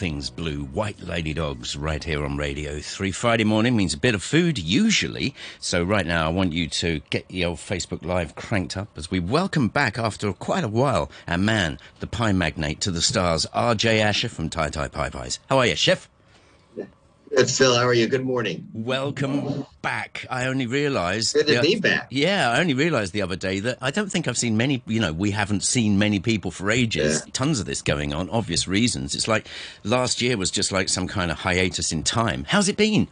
things blue, White Lady Dogs, right here on Radio 3. Friday morning means a bit of food, usually. So, right now, I want you to get your Facebook Live cranked up as we welcome back, after quite a while, our man, the pie magnate to the stars, RJ Asher from Tai Tai Pie Pies. How are you, Chef? Good, Phil. How are you? Good morning. Welcome back. I only realised. Good to be back. Yeah, I only realised the other day that I don't think I've seen many. You know, we haven't seen many people for ages. Yeah. Tons of this going on, obvious reasons. It's like last year was just like some kind of hiatus in time. How's it been?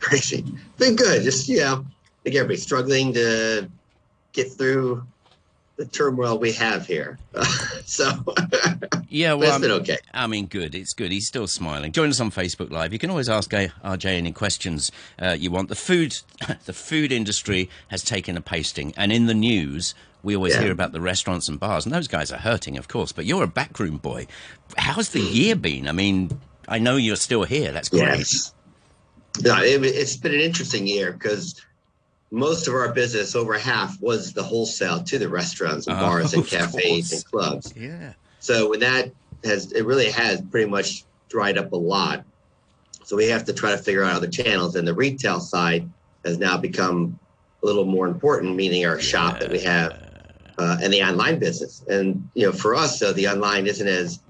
Crazy. Been good. Just you know, I think everybody's struggling to get through the turmoil we have here. so Yeah, well, it's been okay. I mean, good. It's good. He's still smiling. Join us on Facebook Live. You can always ask RJ any questions uh, you want. The food, the food industry has taken a pasting, and in the news, we always Yeah. hear about the restaurants and bars, and those guys are hurting, of course. But you're a backroom boy. How's the year been? I mean, I know you're still here. That's great. Yes. No, it, it's been an interesting year because most of our business, over half, was the wholesale to the restaurants and Oh, bars and cafes and clubs. Yeah. So when that has, it really has pretty much dried up a lot. So we have to try to figure out other channels, and the retail side has now become a little more important, meaning our shop that we have uh, and the online business. And you know, for us, though, the online isn't as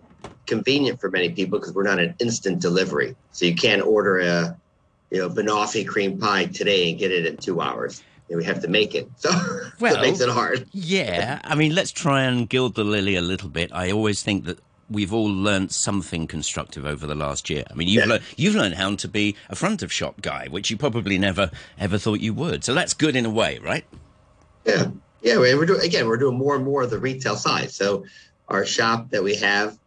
convenient for many people because we're not an instant delivery. So you can't order a you know banoffee cream pie today and get it in two hours. We have to make it, so Well- it makes it hard. Yeah, I mean, let's try and gild the lily a little bit. I always think that we've all learnt something constructive over the last year. I mean, you've Yeah. learned you've learned how to be a front of shop guy, which you probably never ever thought you would. So that's good in a way, right? Yeah, yeah. We're doing again. We're doing more and more of the retail side. So our shop that we have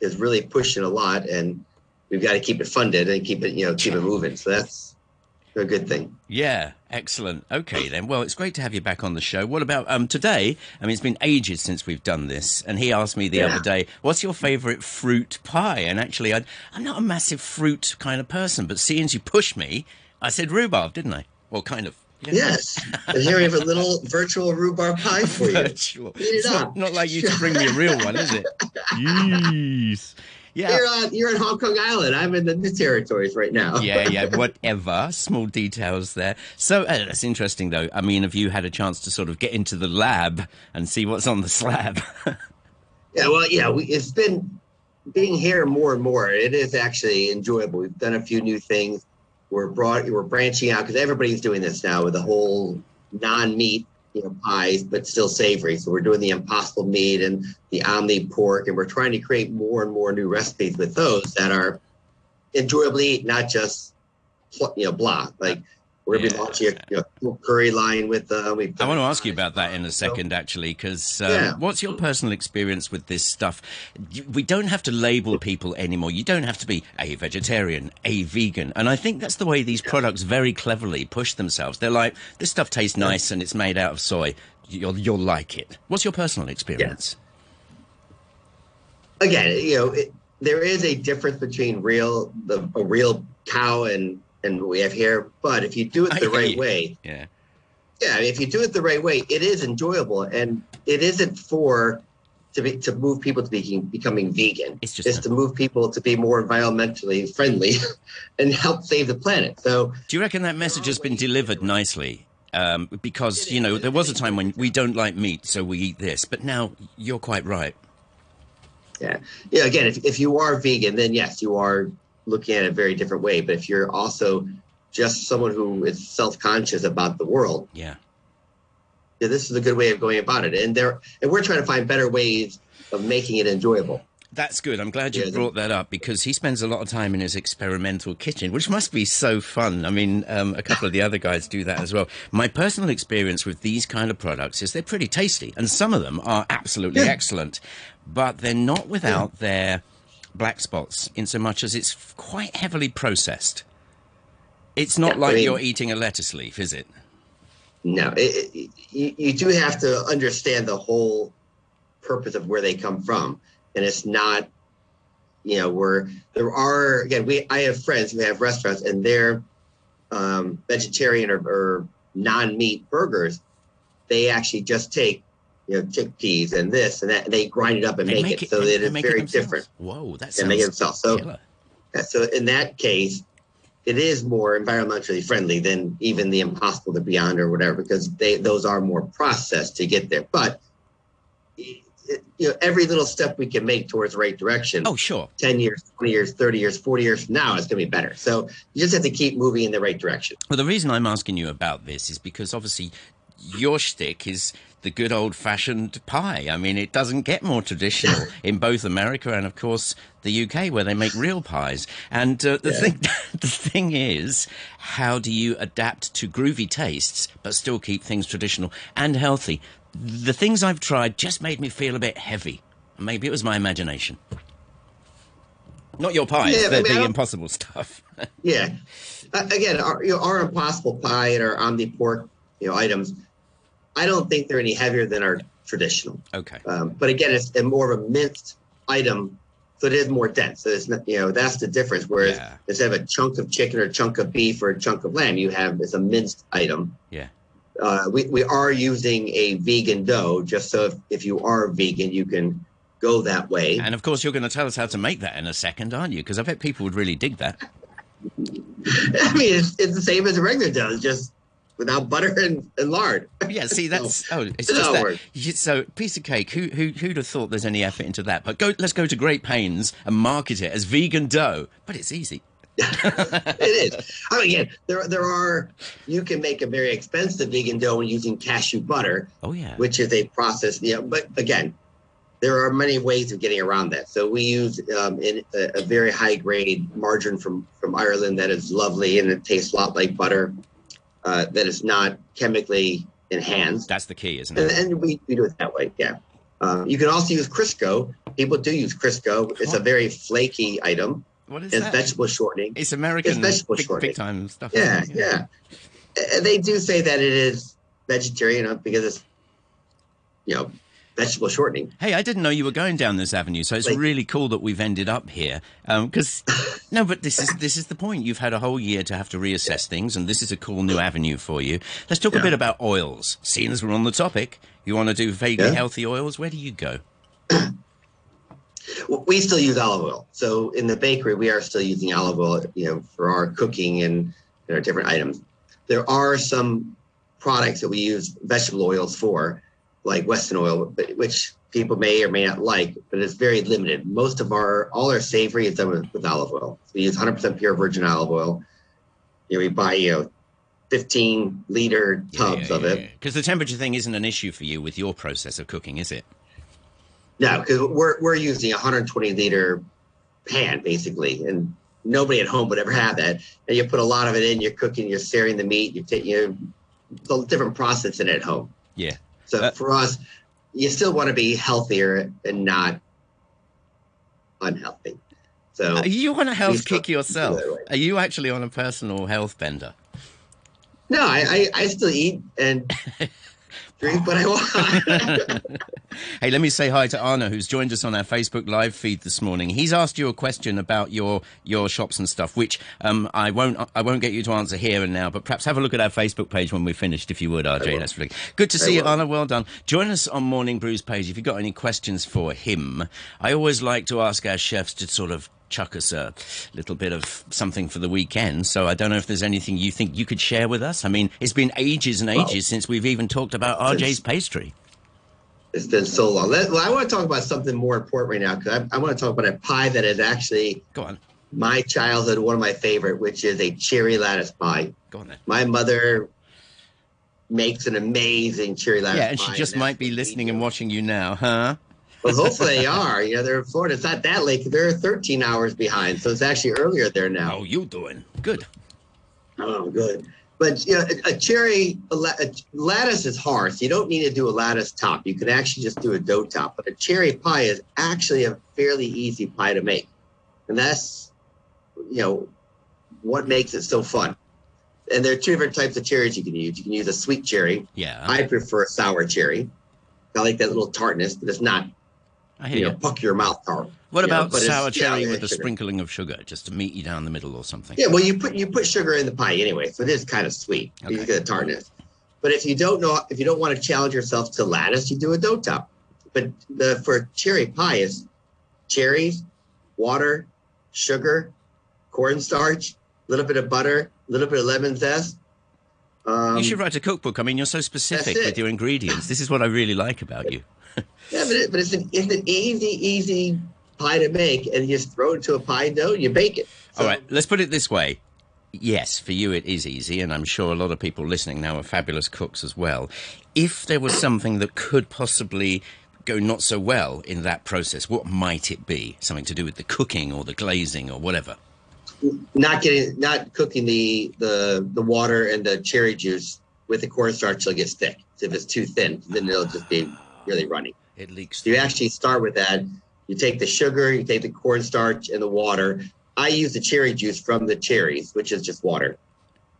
is really pushing a lot, and we've got to keep it funded and keep it, you know, keep it moving. So that's a good thing. Yeah, excellent. Okay then. Well, it's great to have you back on the show. What about um today? I mean, it's been ages since we've done this, and he asked me the Yeah. other day, "What's your favourite fruit pie?" And actually, I, I'm not a massive fruit kind of person, but seeing as you pushed me, I said rhubarb, didn't I? Well, kind of. Yeah. Yes, and here we have a little virtual rhubarb pie for you. Virtual. It It's not, not like you to bring me a real one, is it? Yes. Yeah. You're on you're on Hong Kong Island. I'm in the new territories right now. Yeah, yeah, whatever. Small details there. So uh, that's interesting, though. I mean, have you had a chance to sort of get into the lab and see what's on the slab? Yeah, well, yeah, we, it's been being here more and more. It is actually enjoyable. We've done a few new things. We're broad, we're branching out because everybody's doing this now with the whole non-meat, you know, pies, but still savory. So we're doing the impossible meat and the omni pork, and we're trying to create more and more new recipes with those that are eat, not just you know blah. Like we're gonna be Yeah. launching a you know, curry line with. Uh, we I want to ask you about that in a second, actually, because uh, Yeah. what's your personal experience with this stuff? We don't have to label people anymore. You don't have to be a vegetarian, a vegan. And I think that's the way these products very cleverly push themselves. They're like, this stuff tastes nice and it's made out of soy. You'll, you'll like it. What's your personal experience? again, you know, it, there is a difference between real the a real cow and and what we have here. But if you do it the right way, Yeah. yeah, if you do it the right way, it is enjoyable, and it isn't for to be to move people to be becoming vegan. It's just It's to move people to be more environmentally friendly and help save the planet. So Do you reckon that message has been delivered nicely? Um, because, you know, there was a time when we don't like meat, so we eat this. But now you're quite right. Yeah. Yeah. Again, if, if you are vegan, then yes, you are looking at it a very different way. But if you're also just someone who is self conscious about the world, Yeah. yeah, this is a good way of going about it. And there, and we're trying to find better ways of making it enjoyable. That's good. I'm glad you Yeah, brought that up because he spends a lot of time in his experimental kitchen, which must be so fun. I mean, um, a couple of the other guys do that as well. My personal experience with these kind of products is they're pretty tasty, and some of them are absolutely Yeah. excellent, but they're not without their black spots in so much as it's quite heavily processed. It's not Yeah, I like mean- you're eating a lettuce leaf, is it? No, it, it, you, you do have to understand the whole purpose of where they come from, and it's not, you know, where there are again. We I have friends who have restaurants, and they're um, vegetarian or, or non-meat burgers. They actually just take, you know, chickpeas and this and that, and they grind it up and They make, it, it so that it's make it very themselves. different. Whoa, that sounds make it themselves. So killer. So in that case, it is more environmentally friendly than even the Impossible to Beyond or whatever, because they those are more processed to get there. But you know, every little step we can make towards the right direction. Oh, sure. 10 years, 20 years, 30 years, 40 years from now, it's going to be better. So you just have to keep moving in the right direction. Well, the reason I'm asking you about this is because obviously your shtick is the good old fashioned pie. I mean, it doesn't get more traditional in both America and, of course, the UK, where they make real pies. And uh, the Yeah. thing, the thing is, how do you adapt to groovy tastes but still keep things traditional and healthy? The things I've tried just made me feel a bit heavy. Maybe it was my imagination. Not your pies, Yeah, I the, mean, the impossible stuff. Yeah. Uh, again, our, you know, our Impossible Pie and our Omni Pork, you know, items, I don't think they're any heavier than our traditional. okay. Um, but again, it's a more of a minced item, so it is more dense. So it's not, you know, that's the difference. Whereas Yeah. instead of a chunk of chicken or a chunk of beef or a chunk of lamb, you have it's a minced item. Yeah. Uh, we, we are using a vegan dough just so if, if you are vegan, you can go that way. And of course, you're going to tell us how to make that in a second, aren't you? Because I bet people would really dig that. I mean, it's, it's the same as a regular dough, it's just without butter and, and lard. Yeah, see, that's oh, it's just that. works. You- So, piece of cake. Who who who'd have thought there's any effort into that? But go, let's go to great pains and market it as vegan dough. But it's easy. it is. I mean, again, there there are you can make a very expensive vegan dough using cashew butter, Oh yeah. which is a process. You know, but again, there are many ways of getting around that. So we use um, in a, a very high grade margarine from from Ireland that is lovely and it tastes a lot like butter. Uh, that is not chemically enhanced, That's the key, isn't it? and we, we do it that way. Yeah. Um, you can also use Crisco. People do use Crisco. It's a very flaky item. What is It's that? vegetable shortening. It's American it's vegetable big, shortening. big time stuff. Yeah, isn't yeah. And they do say that it is vegetarian uh, because it's, you know, vegetable shortening. Hey, I didn't know you were going down this avenue, so it's Like- really cool that we've ended up here. Um, because no, but this is this is the point. You've had a whole year to have to reassess things, and this is a cool new avenue for you. Let's talk a bit about oils. Seeing as we're on the topic, you want to do vegan Yeah. healthy oils? Where do you go? We still use olive oil. So in the bakery, we are still using olive oil, you know, for our cooking and you know, different items. There are some products that we use vegetable oils for, like Wesson oil, but- which people may or may not like, but it's very limited. Most of our, all our savory is done with, with olive oil. So we use 100% pure virgin olive oil. You know, we buy, you know, 15 liter tubs of it. Because the temperature thing isn't an issue for you with your process of cooking, is it? No, because we're we're using a 120 liter pan basically, and nobody at home would ever have that. And you put a lot of it in. You're cooking. You're searing the meat. You're taking you a different process in it at home. Yeah. So Uh, for us, you still want to be healthier and not unhealthy. So Are you on a health kick yourself? Are you actually on a personal health bender? no, I, I I still eat and drink what I want. Hey, let me say hi to Arna, who's joined us on our Facebook live feed this morning. He's asked you a question about your your shops and stuff, which um, I won't I won't get you to answer here and now, but perhaps have a look at our Facebook page when we're finished, if you would, RJ. That's really good to I see you, will. Arna. Well done. Join us on Morning Brews page if you've got any questions for him. I always like to ask our chefs to sort of chuck us a little bit of something for the weekend. So I don't know if there's anything you think you could share with us. I mean, it's been ages and ages Well, since we've even talked about RJ's pastry. it's been so long. Let, well, I want to talk about something more important right now because I, I want to talk about a pie that is actually Go on. my childhood, one of my favorite, which is a cherry lattice pie. Go on then. My mother makes an amazing cherry lattice Yeah, and pie. she just that's might be listening and watching you now, huh? Well, hopefully they are. You know, they're in Florida. It's not that late. They're 13 hours behind, so it's actually earlier there now. How you doing? Good. Oh, good. But you know, a, a cherry a, a lattice is hard. So you don't need to do a lattice top. You can actually just do a dough top. But a cherry pie is actually a fairly easy pie to make, and that's you know what makes it so fun. And there are two different types of cherries you can use. You can use a sweet cherry. Yeah, I prefer a sour cherry. I like that little tartness, but it's not I hear you you. know puck your mouth tart. What you about it's- sour cherry yeah, with a sugar. sprinkling of sugar, just to meet you down the middle or something? Yeah, well, you put you put sugar in the pie anyway, so it is kind of sweet. You get a tartness. But if you don't know, if you don't want to challenge yourself to lattice, you do a dough top. But the for cherry pie is cherries, water, sugar, cornstarch, a little bit of butter, a little bit of lemon zest. Um, you should write a cookbook. I mean, you're so specific with your ingredients. This is what I really like about you. Yeah, but, it, but it's, an, it's an easy, easy pie to make, and you just throw it into a pie dough and you bake it. So, All right, let's put it this way. Yes, for you it is easy, and I'm sure a lot of people listening now are fabulous cooks as well. If there was something that could possibly go not so well in that process, what might it be? Something to do with the cooking or the glazing or whatever? Not getting, not cooking the the the water and the cherry juice with the cornstarch till it gets thick. So if it's too thin, then it'll just be really runny. It leaks. So you actually start with that. You take the sugar, you take the cornstarch and the water. I use the cherry juice from the cherries, which is just water,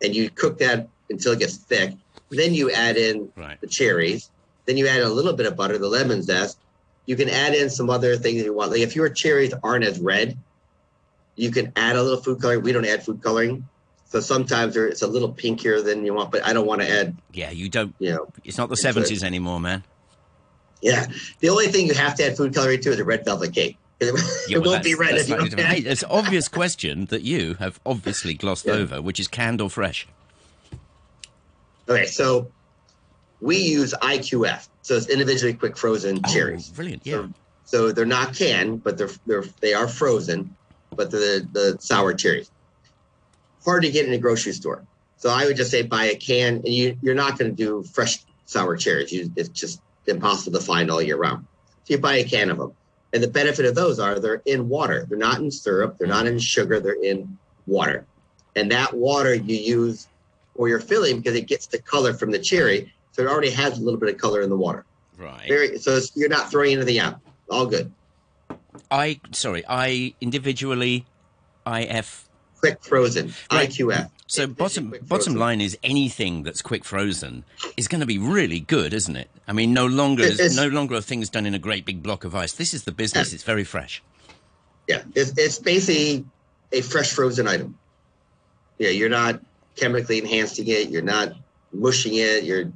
and you cook that until it gets thick. Then you add in right. the cherries. Then you add a little bit of butter, the lemon zest. You can add in some other things you want. Like if your cherries aren't as red, you can add a little food coloring. We don't add food coloring. So sometimes it's a little pinkier than you want, but I don't want to add. Yeah, you don't. You know, it's not the seventies anymore, man. Yeah, the only thing you have to add food coloring to is a red velvet cake. It, yeah, well, won't be red if you don't hey, It's an obvious question that you have obviously glossed yeah. over, which is canned or fresh. Okay, so we use IQF, so it's individually quick frozen oh, cherries. Brilliant, yeah. So, so, they're not canned, but they're they're they are frozen, but the, the sour cherries. Hard to get in a grocery store, so I would just say buy a can, and you you're not going to do fresh sour cherries. You, it's just impossible to find all year round. So you buy a can of them, and the benefit of those are they're in water. They're not in syrup. They're not in sugar. They're in water, and that water you use for your filling because it gets the color from the cherry so it already has a little bit of color in the water. Right. Very, so you're not throwing anything out. All good. I sorry. I individually, IF. Quick frozen. Right. IQF. So it, bottom bottom line is anything that's quick frozen is going to be really good, isn't it? I mean, no longer it's, no longer are things done in a great big block of ice. This is the business. Yeah. It's very fresh. Yeah, it's, it's basically a fresh frozen item. Yeah, you're not chemically enhancing it. You're not mushing it. You're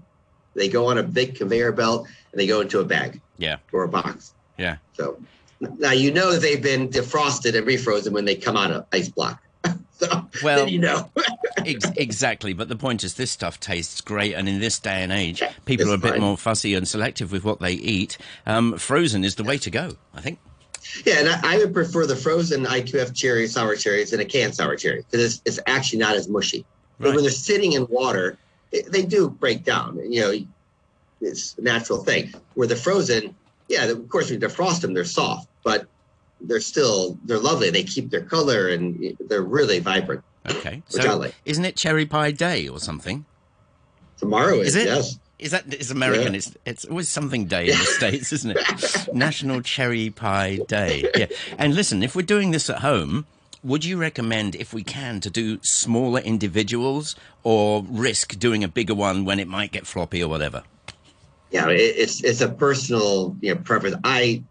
they go on a big conveyor belt and they go into a bag. Yeah. Or a box. Yeah. So now you know they've been defrosted and refrozen when they come out of ice block. So well, you know. ex- exactly. But the point is, this stuff tastes great, and in this day and age, people it's are a bit fine. more fussy and selective with what they eat. Um, frozen is the way to go, I think. Yeah, and I, I, would prefer the frozen IQF cherry sour cherries than a canned sour cherry because it's, it's actually not as mushy. Right. But when they're sitting in water, they do break down. You know, it's a natural thing. Where the frozen, yeah, of course we defrost them, they're soft, but they're still they're lovely. They keep their color and they're really vibrant. Okay, so like. isn't it cherry pie day or something? Tomorrow is, is it? Yes. Is that it's American? Yeah. It's it's always something day in the states, isn't it? National Cherry Pie Day. Yeah. And listen, if we're doing this at home, would you recommend, if we can, to do smaller individuals or risk doing a bigger one when it might get floppy or whatever? Yeah, it's it's a personal you know preference. I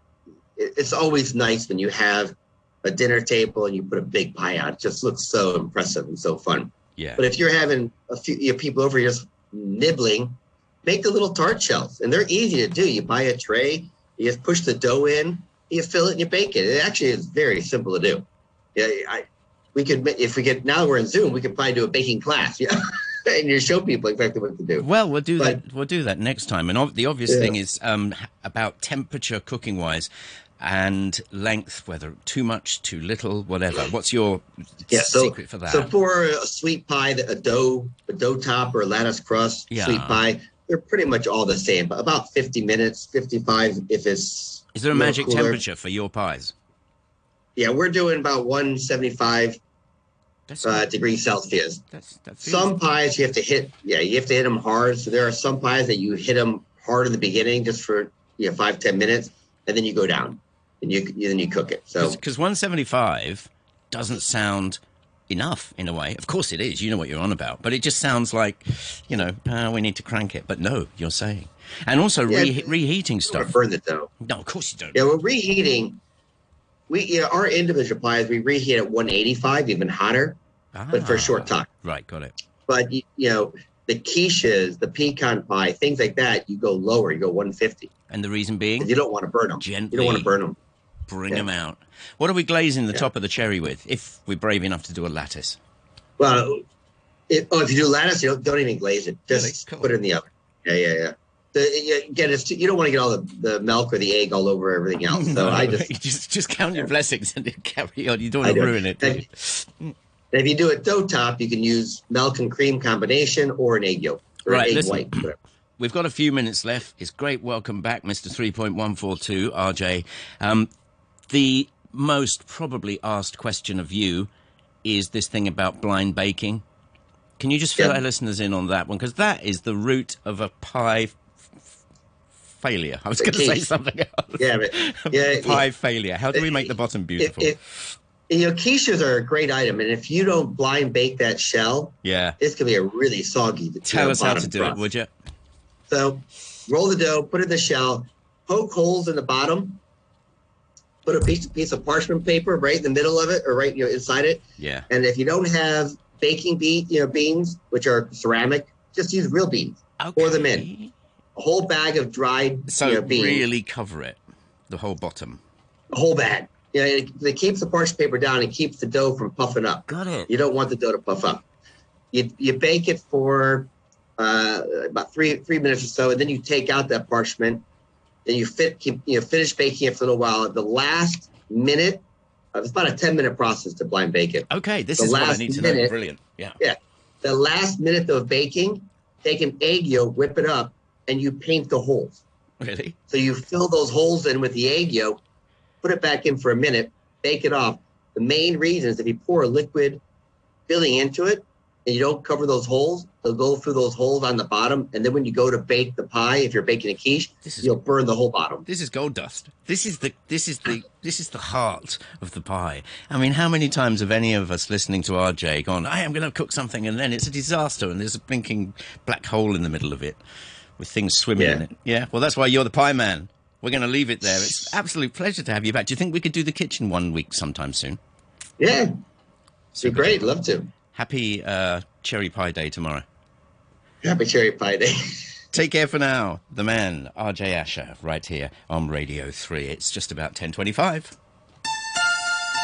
it's always nice when you have a dinner table and you put a big pie out. It just looks so impressive and so fun. Yeah. But if you're having a few you know, people over here just nibbling, make the little tart shells, and they're easy to do. You buy a tray, you just push the dough in, you fill it, and you bake it. It actually is very simple to do yeah, I, we could if we get now we're in Zoom, we could probably do a baking class, yeah, and you show people exactly what to do. Well, we'll do but, that. We'll do that next time. And the obvious yeah. thing is um, about temperature, cooking wise, and length. Whether too much, too little, whatever. What's your yeah, so, secret for that? So for a sweet pie, a dough, a dough top or a lattice crust yeah. sweet pie, they're pretty much all the same. But about fifty minutes, fifty-five if it's. Is there a magic cooler. temperature for your pies? Yeah, we're doing about 175 uh, degrees Celsius. That's, that's some pies you have to hit. Yeah, you have to hit them hard. So there are some pies that you hit them hard in the beginning, just for you know five ten minutes, and then you go down and you then you cook it. So because 175 doesn't sound enough in a way. Of course it is. You know what you're on about, but it just sounds like you know uh, we need to crank it. But no, you're saying, and also yeah, re- reheating stuff. Burn it though. No, of course you don't. Yeah, well, reheating we you know, our individual pies we reheat at 185, even hotter, ah, but for a short time. Right, got it. But you know the quiches, the pecan pie, things like that, you go lower, you go 150. And the reason being, you don't want to burn them. Gently. You don't want to burn them. Bring Yeah. them out. What are we glazing the Yeah. top of the cherry with? If we're brave enough to do a lattice. Well, it, oh, if you do lattice, you don't, don't even glaze it. Just Really? Put it in the oven. Yeah, yeah, yeah. The, again, it's you don't want to get all the, the milk or the egg all over everything else. So I just just just count your blessings and carry on. You don't want to ruin it. And- you? If you do a dough top, you can use milk and cream combination or an egg yolk or Right, an egg listen. white. whatever. We've got a few minutes left. It's great. Welcome back, Mr. 3.142, RJ. Um, the most probably asked question of you is this thing about blind baking. Can you just fill Yeah. our listeners in on that one? Because that is the root of a pie f- f- failure. I was going to say something else. Yeah, but yeah, pie failure. How do we make the bottom If, beautiful? if, you know, quiches are a great item, and if you don't blind bake that shell, yeah. it's gonna be a really soggy. Tell us how to do crust. it, would you? So roll the dough, put it in the shell, poke holes in the bottom, put a piece, piece of parchment paper right in the middle of it or right you know, inside it. Yeah. And if you don't have baking bean, you know, beans, which are ceramic, just use real beans. Okay. Pour them in. A whole bag of dried So you know, beans. really cover it, the whole bottom. A whole bag. Yeah, it, it keeps the parchment paper down and keeps the dough from puffing up. Got it. You don't want the dough to puff up. You, you bake it for uh, about three three minutes or so, and then you take out that parchment. Then you fit keep, you know finish baking it for a little while. At the last minute, uh, it's about a ten minute process to blind bake it. Okay, this The is what I need to know. Brilliant. Yeah. Yeah. The last minute of baking, take an egg yolk, whip it up, and you paint the holes. Really? So you fill those holes in with the egg yolk, put it back in for a minute, bake it off. The main reason is if you pour a liquid filling into it and you don't cover those holes, they'll go through those holes on the bottom. And then when you go to bake the pie, if you're baking a quiche, This is you'll burn the whole bottom. This is gold dust. This is the this is the this is the heart of the pie. I mean, how many times have any of us listening to RJ gone, "I am going to cook something," and then it's a disaster, and there's a blinking black hole in the middle of it with things swimming in it. Yeah. Well, that's why you're the pie man. We're going to leave it there. It's absolute pleasure to have you back. Do you think we could do the kitchen one week sometime soon? Yeah, be great. Love to. Happy uh, cherry pie day tomorrow. Happy cherry pie day. Take care for now. The man, RJ Asher, right here on Radio 3. It's just about 1025.